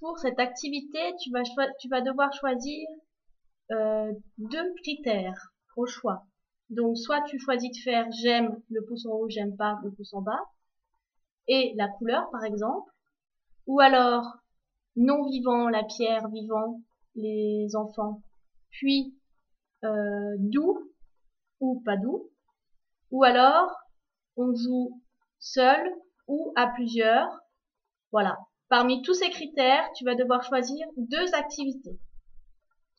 pour cette activité, tu vas, devoir choisir euh, deux critères au choix. Donc, soit tu choisis de faire j'aime le pouce en haut, j'aime pas le pouce en bas, et la couleur, par exemple, ou alors non vivant, la pierre, vivant, les enfants, puis euh, doux ou pas doux, ou alors on joue seul ou à plusieurs. Voilà. Parmi tous ces critères, tu vas devoir choisir deux activités.